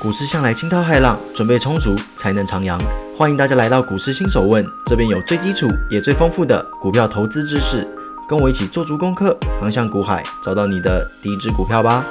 股市向来惊涛骇浪，准备充足才能徜徉。欢迎大家来到股市新手问，这边有最基础也最丰富的股票投资知识，跟我一起做足功课，航向股海，找到你的第一支股票吧。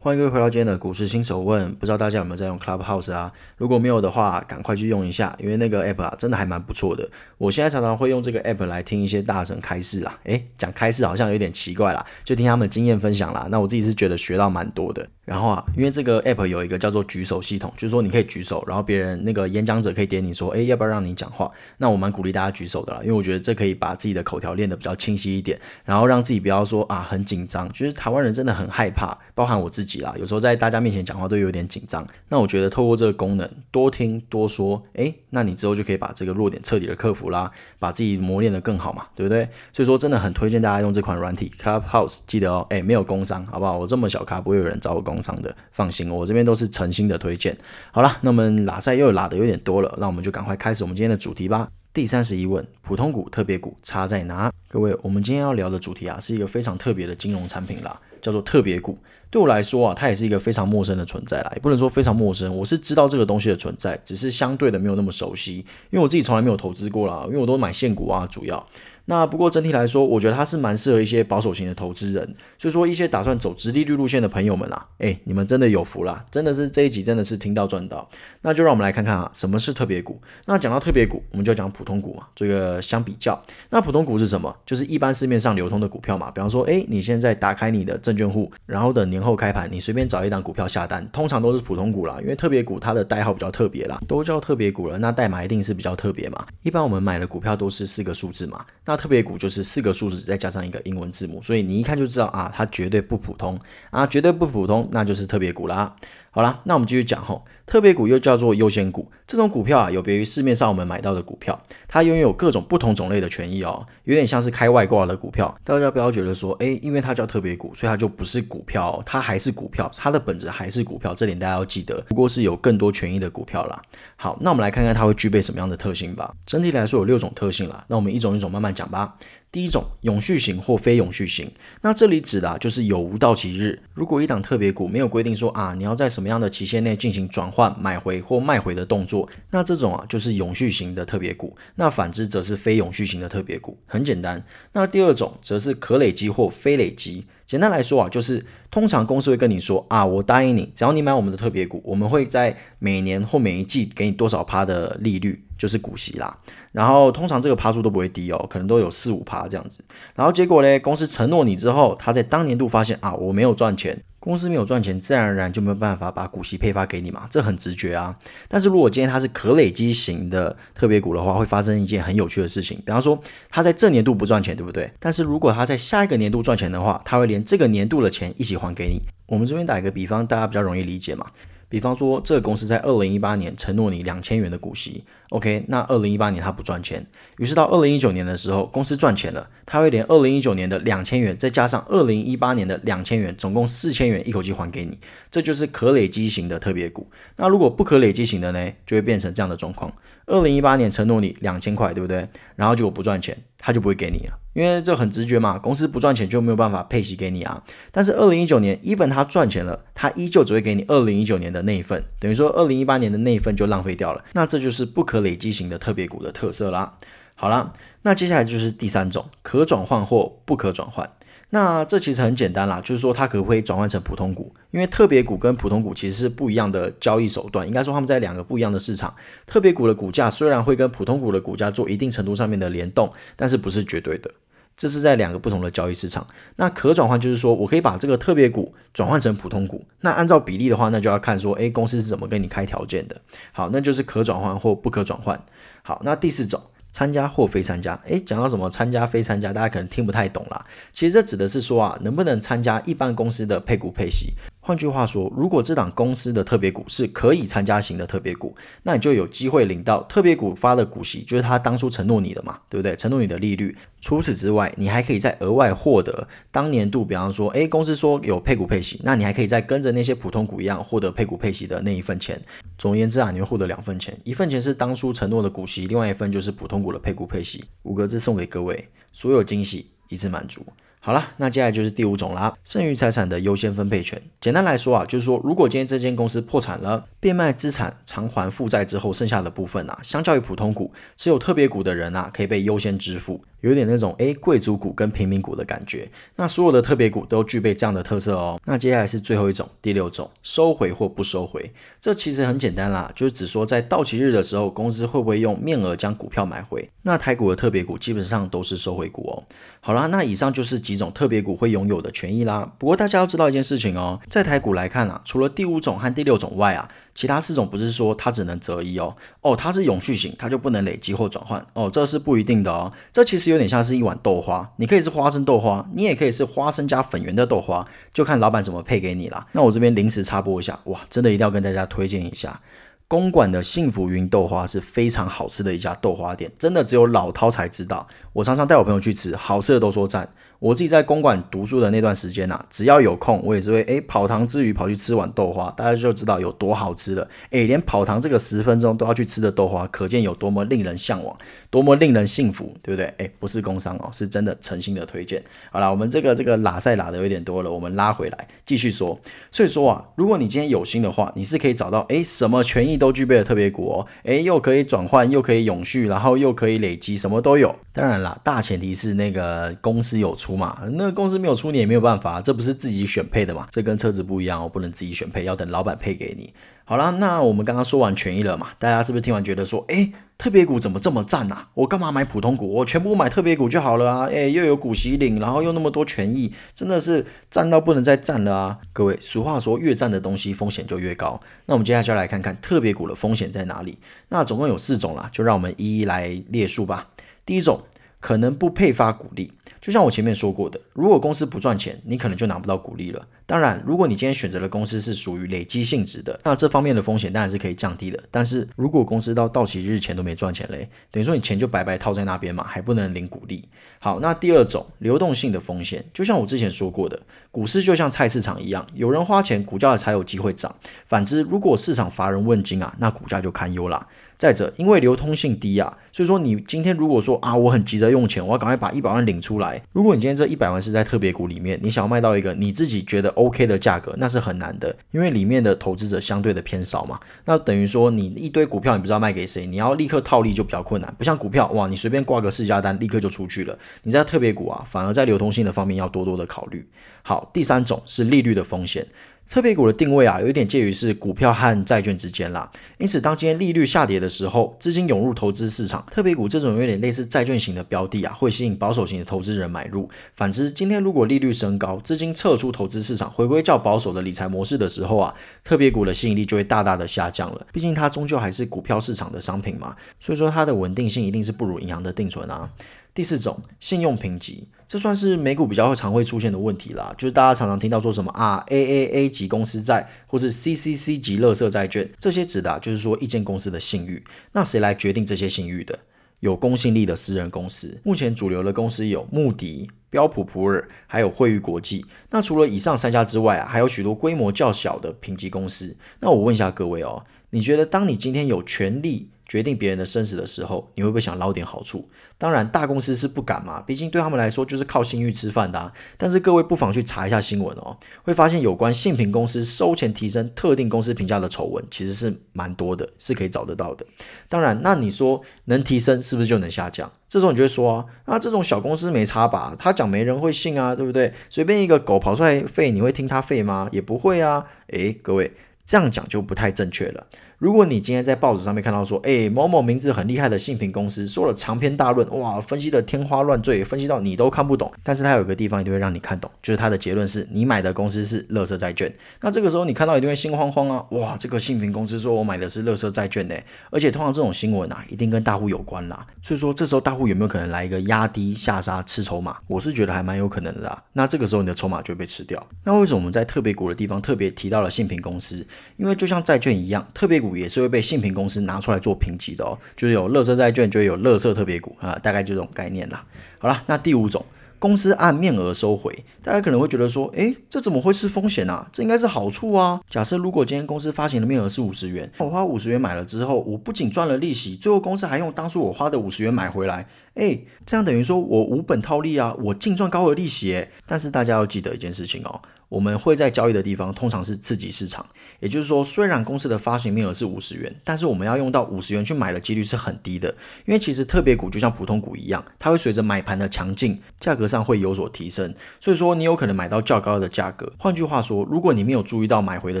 欢迎各位回到今天的股市新手问，不知道大家有没有在用 Clubhouse 啊？如果没有的话，赶快去用一下，因为那个 app 啊，真的还蛮不错的。我现在常常会用这个 app 来听一些大神开示啦。诶，讲开市好像有点奇怪啦，就听他们经验分享啦。那我自己是觉得学到蛮多的。然后啊，因为这个 app 有一个叫做举手系统，就是说你可以举手，然后别人那个演讲者可以点你说，诶，要不要让你讲话？那我蛮鼓励大家举手的啦，因为我觉得这可以把自己的口条练得比较清晰一点，然后让自己不要说啊很紧张。其实台湾人真的很害怕，包含我自己啦，有时候在大家面前讲话都有点紧张。那我觉得透过这个功能，多听多说，诶，那你之后就可以把这个弱点彻底的克服啦，把自己磨练得更好嘛，对不对？所以说真的很推荐大家用这款软体 Clubhouse，记得哦，诶，没有工伤，好不好？我这么小咖，不会有人找我工伤的，放心，我这边都是诚心的推荐。好了，那我们拉赛又拉的有点多了，那我们就赶快开始我们今天的主题吧。第三十一问：普通股、特别股差在哪？各位，我们今天要聊的主题啊，是一个非常特别的金融产品啦，叫做特别股。对我来说啊，它也是一个非常陌生的存在啦，也不能说非常陌生，我是知道这个东西的存在，只是相对的没有那么熟悉，因为我自己从来没有投资过啦，因为我都买现股啊，主要。那不过整体来说，我觉得它是蛮适合一些保守型的投资人。所以说，一些打算走直利率路线的朋友们啊，哎，你们真的有福啦，真的是这一集真的是听到赚到。那就让我们来看看啊，什么是特别股？那讲到特别股，我们就讲普通股嘛，做一个相比较。那普通股是什么？就是一般市面上流通的股票嘛。比方说，哎，你现在打开你的证券户，然后等年后开盘，你随便找一档股票下单，通常都是普通股啦。因为特别股它的代号比较特别啦，都叫特别股了，那代码一定是比较特别嘛。一般我们买的股票都是四个数字嘛，那特别股就是四个数字再加上一个英文字母，所以你一看就知道啊，它绝对不普通啊，绝对不普通，那就是特别股啦。好啦，那我们继续讲吼，特别股又叫做优先股，这种股票啊，有别于市面上我们买到的股票，它拥有各种不同种类的权益哦，有点像是开外挂的股票。大家不要觉得说，哎，因为它叫特别股，所以它就不是股票，它还是股票，它的本质还是股票，这点大家要记得。不过是有更多权益的股票啦。好，那我们来看看它会具备什么样的特性吧。整体来说有六种特性啦，那我们一种一种慢慢讲吧。第一种永续型或非永续型，那这里指的就是有无到期日。如果一档特别股没有规定说啊，你要在什么样的期限内进行转换、买回或卖回的动作，那这种啊就是永续型的特别股。那反之则是非永续型的特别股。很简单。那第二种则是可累积或非累积。简单来说啊，就是通常公司会跟你说啊，我答应你，只要你买我们的特别股，我们会在每年或每一季给你多少趴的利率，就是股息啦。然后通常这个趴数都不会低哦，可能都有四五趴这样子。然后结果呢，公司承诺你之后，他在当年度发现啊，我没有赚钱，公司没有赚钱，自然而然就没有办法把股息配发给你嘛，这很直觉啊。但是如果今天它是可累积型的特别股的话，会发生一件很有趣的事情。比方说，它在这年度不赚钱，对不对？但是如果它在下一个年度赚钱的话，它会连这个年度的钱一起还给你。我们这边打一个比方，大家比较容易理解嘛。比方说，这个公司在二零一八年承诺你两千元的股息，OK，那二零一八年他不赚钱，于是到二零一九年的时候，公司赚钱了，他会连二零一九年的两千元再加上二零一八年的两千元，总共四千元一口气还给你，这就是可累积型的特别股。那如果不可累积型的呢，就会变成这样的状况：二零一八年承诺你两千块，对不对？然后结果不赚钱，他就不会给你了。因为这很直觉嘛，公司不赚钱就没有办法配息给你啊。但是二零一九年，even 他赚钱了，他依旧只会给你二零一九年的那一份，等于说二零一八年的那一份就浪费掉了。那这就是不可累积型的特别股的特色啦。好啦，那接下来就是第三种，可转换或不可转换。那这其实很简单啦，就是说它可不可以转换成普通股？因为特别股跟普通股其实是不一样的交易手段，应该说他们在两个不一样的市场。特别股的股价虽然会跟普通股的股价做一定程度上面的联动，但是不是绝对的。这是在两个不同的交易市场。那可转换就是说我可以把这个特别股转换成普通股。那按照比例的话，那就要看说，诶，公司是怎么跟你开条件的。好，那就是可转换或不可转换。好，那第四种。参加或非参加，诶，讲到什么参加非参加，大家可能听不太懂啦。其实这指的是说啊，能不能参加一般公司的配股配息，换句话说，如果这档公司的特别股是可以参加型的特别股，那你就有机会领到特别股发的股息，就是他当初承诺你的嘛，对不对？承诺你的利率。除此之外，你还可以再额外获得当年度，比方说，诶，公司说有配股配息，那你还可以再跟着那些普通股一样获得配股配息的那一份钱。总而言之啊，你会获得两份钱，一份钱是当初承诺的股息，另外一份就是普通股的配股配息。五个字送给各位，所有惊喜一次满足。好了，那接下来就是第五种啦，剩余财产的优先分配权。简单来说啊，就是说，如果今天这间公司破产了，变卖资产偿还负债之后，剩下的部分啊，相较于普通股，持有特别股的人啊，可以被优先支付。有点那种诶贵族股跟平民股的感觉，那所有的特别股都具备这样的特色哦。那接下来是最后一种，第六种，收回或不收回。这其实很简单啦，就是只说在到期日的时候，公司会不会用面额将股票买回。那台股的特别股基本上都是收回股哦。好啦，那以上就是几种特别股会拥有的权益啦。不过大家要知道一件事情哦，在台股来看啊，除了第五种和第六种外啊。其他四种不是说它只能择一哦，哦，它是永续型，它就不能累积或转换哦，这是不一定的哦。这其实有点像是一碗豆花，你可以是花生豆花，你也可以是花生加粉圆的豆花，就看老板怎么配给你啦。那我这边临时插播一下，哇，真的一定要跟大家推荐一下，公馆的幸福云豆花是非常好吃的一家豆花店，真的只有老饕才知道。我常常带我朋友去吃，好吃的都说赞。我自己在公馆读书的那段时间呐，只要有空，我也是会诶跑堂之余跑去吃碗豆花，大家就知道有多好吃了。诶，连跑堂这个十分钟都要去吃的豆花，可见有多么令人向往，多么令人幸福，对不对？诶，不是工商哦，是真的诚心的推荐。好了，我们这个这个拉赛拉的有点多了，我们拉回来继续说。所以说啊，如果你今天有心的话，你是可以找到诶什么权益都具备的特别股哦，诶又可以转换，又可以永续，然后又可以累积，什么都有。当然啦，大前提是那个公司有出。嘛，那公司没有出你也没有办法，这不是自己选配的嘛？这跟车子不一样哦，不能自己选配，要等老板配给你。好了，那我们刚刚说完权益了嘛？大家是不是听完觉得说，哎，特别股怎么这么赞呐？我干嘛买普通股？我全部买特别股就好了啊！哎，又有股息领，然后又那么多权益，真的是赞到不能再赞了啊！各位，俗话说，越赞的东西风险就越高。那我们接下来就来看看特别股的风险在哪里。那总共有四种啦，就让我们一一来列数吧。第一种，可能不配发股利。就像我前面说过的，如果公司不赚钱，你可能就拿不到股利了。当然，如果你今天选择的公司是属于累积性质的，那这方面的风险当然是可以降低的。但是如果公司到到期日前都没赚钱嘞，等于说你钱就白白套在那边嘛，还不能领股利。好，那第二种流动性的风险，就像我之前说过的，股市就像菜市场一样，有人花钱，股价才有机会涨。反之，如果市场乏人问津啊，那股价就堪忧啦。再者，因为流通性低啊，所以说你今天如果说啊，我很急着用钱，我要赶快把一百万领出来。如果你今天这一百万是在特别股里面，你想要卖到一个你自己觉得 OK 的价格，那是很难的，因为里面的投资者相对的偏少嘛。那等于说你一堆股票，你不知道卖给谁，你要立刻套利就比较困难。不像股票，哇，你随便挂个市价单，立刻就出去了。你在特别股啊，反而在流通性的方面要多多的考虑。好，第三种是利率的风险。特别股的定位啊，有一点介于是股票和债券之间啦。因此，当今天利率下跌的时候，资金涌入投资市场，特别股这种有点类似债券型的标的啊，会吸引保守型的投资人买入。反之，今天如果利率升高，资金撤出投资市场，回归较保守的理财模式的时候啊，特别股的吸引力就会大大的下降了。毕竟它终究还是股票市场的商品嘛，所以说它的稳定性一定是不如银行的定存啊。第四种，信用评级。这算是美股比较常会出现的问题啦，就是大家常常听到说什么啊 AAA 级公司债，或是 CCC 级垃圾债券，这些指的就是说一间公司的信誉。那谁来决定这些信誉的？有公信力的私人公司。目前主流的公司有穆迪、标普普尔，还有惠誉国际。那除了以上三家之外啊，还有许多规模较小的评级公司。那我问一下各位哦，你觉得当你今天有权利？决定别人的生死的时候，你会不会想捞点好处？当然，大公司是不敢嘛，毕竟对他们来说就是靠信誉吃饭的啊。但是各位不妨去查一下新闻哦，会发现有关信评公司收钱提升特定公司评价的丑闻，其实是蛮多的，是可以找得到的。当然，那你说能提升是不是就能下降？这时候你就会说啊，那这种小公司没差吧？他讲没人会信啊，对不对？随便一个狗跑出来吠，你会听他吠吗？也不会啊。诶，各位这样讲就不太正确了。如果你今天在报纸上面看到说，哎，某某名字很厉害的信评公司说了长篇大论，哇，分析的天花乱坠，分析到你都看不懂，但是它有个地方一定会让你看懂，就是它的结论是你买的公司是乐色债券。那这个时候你看到一定会心慌慌啊，哇，这个信评公司说我买的是乐色债券呢，而且通常这种新闻啊，一定跟大户有关啦。所以说这时候大户有没有可能来一个压低下杀吃筹码？我是觉得还蛮有可能的啦。那这个时候你的筹码就会被吃掉。那为什么我们在特别股的地方特别提到了信评公司？因为就像债券一样，特别股也是会被信评公司拿出来做评级的哦。就是有乐色债券，就有乐色特别股啊，大概就这种概念啦。好了，那第五种。公司按面额收回，大家可能会觉得说，诶，这怎么会是风险啊？这应该是好处啊。假设如果今天公司发行的面额是五十元，我花五十元买了之后，我不仅赚了利息，最后公司还用当初我花的五十元买回来，诶，这样等于说我无本套利啊，我净赚高额利息。但是大家要记得一件事情哦。我们会在交易的地方通常是刺激市场，也就是说，虽然公司的发行面额是五十元，但是我们要用到五十元去买的几率是很低的，因为其实特别股就像普通股一样，它会随着买盘的强劲，价格上会有所提升，所以说你有可能买到较高的价格。换句话说，如果你没有注意到买回的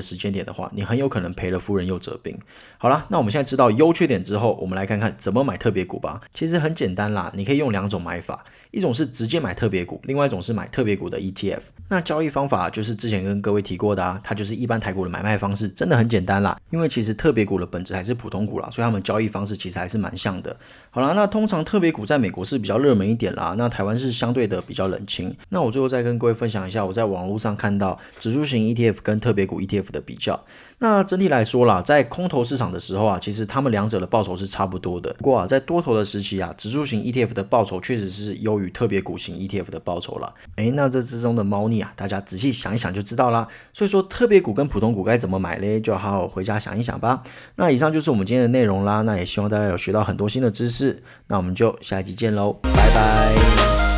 时间点的话，你很有可能赔了夫人又折兵。好了，那我们现在知道优缺点之后，我们来看看怎么买特别股吧。其实很简单啦，你可以用两种买法。一种是直接买特别股，另外一种是买特别股的 ETF。那交易方法就是之前跟各位提过的啊，它就是一般台股的买卖方式，真的很简单啦。因为其实特别股的本质还是普通股啦，所以他们交易方式其实还是蛮像的。好啦，那通常特别股在美国是比较热门一点啦，那台湾是相对的比较冷清。那我最后再跟各位分享一下我在网络上看到指数型 ETF 跟特别股 ETF 的比较。那整体来说啦，在空头市场的时候啊，其实他们两者的报酬是差不多的。不过啊，在多头的时期啊，指数型 ETF 的报酬确实是优于特别股型 ETF 的报酬了。诶，那这之中的猫腻啊，大家仔细想一想就知道啦。所以说，特别股跟普通股该怎么买嘞？就好好回家想一想吧。那以上就是我们今天的内容啦。那也希望大家有学到很多新的知识。那我们就下一集见喽，拜拜。